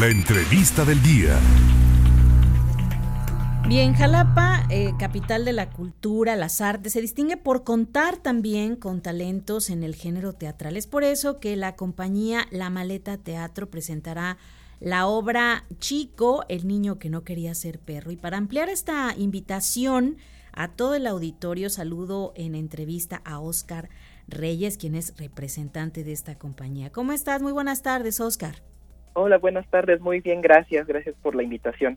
La entrevista del día. Bien, Jalapa, eh, capital de la cultura, las artes, se distingue por contar también con talentos en el género teatral. Es por eso que la compañía La Maleta Teatro presentará la obra Chico, el niño que no quería ser perro. Y para ampliar esta invitación a todo el auditorio, saludo en entrevista a Oscar Reyes, quien es representante de esta compañía. ¿Cómo estás? Muy buenas tardes, Oscar. Hola, buenas tardes. Muy bien, gracias. Gracias por la invitación.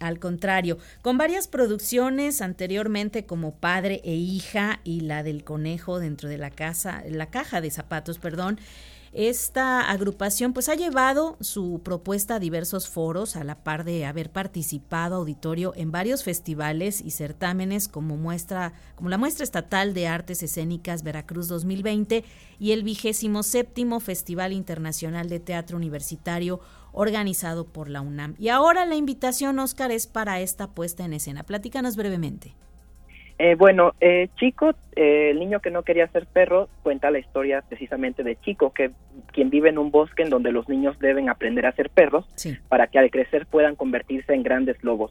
Al contrario, con varias producciones anteriormente como Padre e Hija y la del Conejo dentro de la casa, la caja de zapatos, perdón, esta agrupación pues ha llevado su propuesta a diversos foros a la par de haber participado auditorio en varios festivales y certámenes como muestra como la muestra estatal de artes escénicas Veracruz 2020 y el vigésimo séptimo Festival Internacional de Teatro Universitario organizado por la UNAM. Y ahora la invitación, Oscar, es para esta puesta en escena. Platícanos brevemente. Eh, bueno, eh, Chico, eh, el niño que no quería ser perro, cuenta la historia precisamente de Chico, que quien vive en un bosque en donde los niños deben aprender a ser perros para que al crecer puedan convertirse en grandes lobos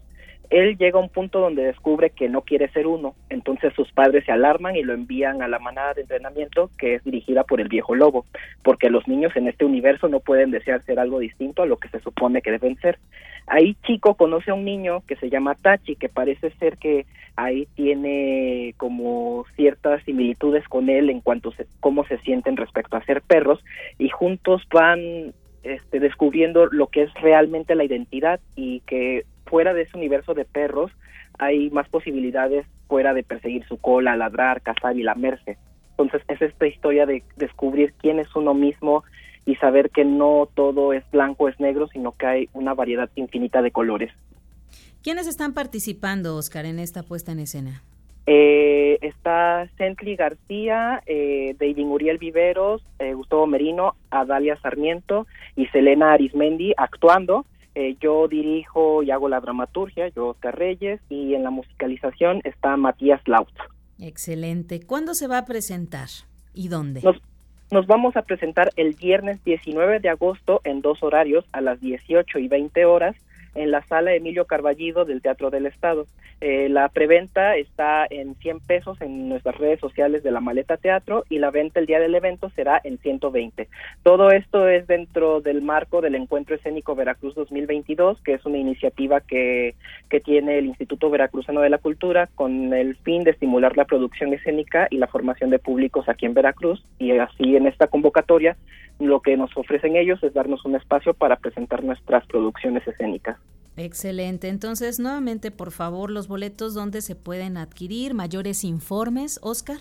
él llega a un punto donde descubre que no quiere ser uno, entonces sus padres se alarman y lo envían a la manada de entrenamiento que es dirigida por el viejo lobo, porque los niños en este universo no pueden desear ser algo distinto a lo que se supone que deben ser. Ahí Chico conoce a un niño que se llama Tachi, que parece ser que ahí tiene como ciertas similitudes con él en cuanto a cómo se sienten respecto a ser perros, y juntos van este, descubriendo lo que es realmente la identidad y que fuera de ese universo de perros hay más posibilidades fuera de perseguir su cola, ladrar, cazar y lamerse. Entonces es esta historia de descubrir quién es uno mismo y saber que no todo es blanco, es negro, sino que hay una variedad infinita de colores. ¿Quiénes están participando, Oscar, en esta puesta en escena? Eh, está Cently García, eh, David Muriel Viveros, eh, Gustavo Merino, Adalia Sarmiento y Selena Arismendi actuando. Eh, yo dirijo y hago la dramaturgia, yo Oscar Reyes, y en la musicalización está Matías Laut. Excelente. ¿Cuándo se va a presentar y dónde? Nos, nos vamos a presentar el viernes 19 de agosto en dos horarios, a las 18 y 20 horas, en la sala Emilio Carballido del Teatro del Estado. Eh, la preventa está en 100 pesos en nuestras redes sociales de la Maleta Teatro y la venta el día del evento será en 120. Todo esto es dentro del marco del Encuentro Escénico Veracruz 2022, que es una iniciativa que, que tiene el Instituto Veracruzano de la Cultura con el fin de estimular la producción escénica y la formación de públicos aquí en Veracruz y así en esta convocatoria lo que nos ofrecen ellos es darnos un espacio para presentar nuestras producciones escénicas. Excelente. Entonces, nuevamente, por favor, los boletos, ¿dónde se pueden adquirir? ¿Mayores informes, Oscar?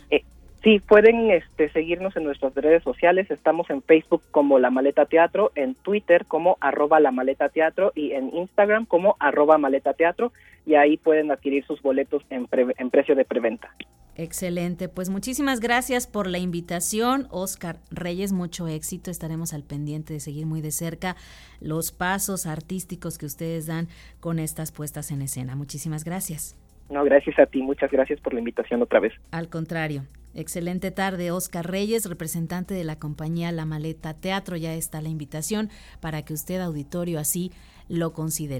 Sí, pueden este, seguirnos en nuestras redes sociales. Estamos en Facebook como La Maleta Teatro, en Twitter como arroba La Maleta Teatro y en Instagram como arroba Maleta Teatro. Y ahí pueden adquirir sus boletos en, en precio de preventa. Excelente, pues muchísimas gracias por la invitación, Oscar Reyes, mucho éxito, estaremos al pendiente de seguir muy de cerca los pasos artísticos que ustedes dan con estas puestas en escena. Muchísimas gracias. No, gracias a ti, muchas gracias por la invitación otra vez. Al contrario, excelente tarde, Oscar Reyes, representante de la compañía La Maleta Teatro, ya está la invitación para que usted, auditorio, así lo considere.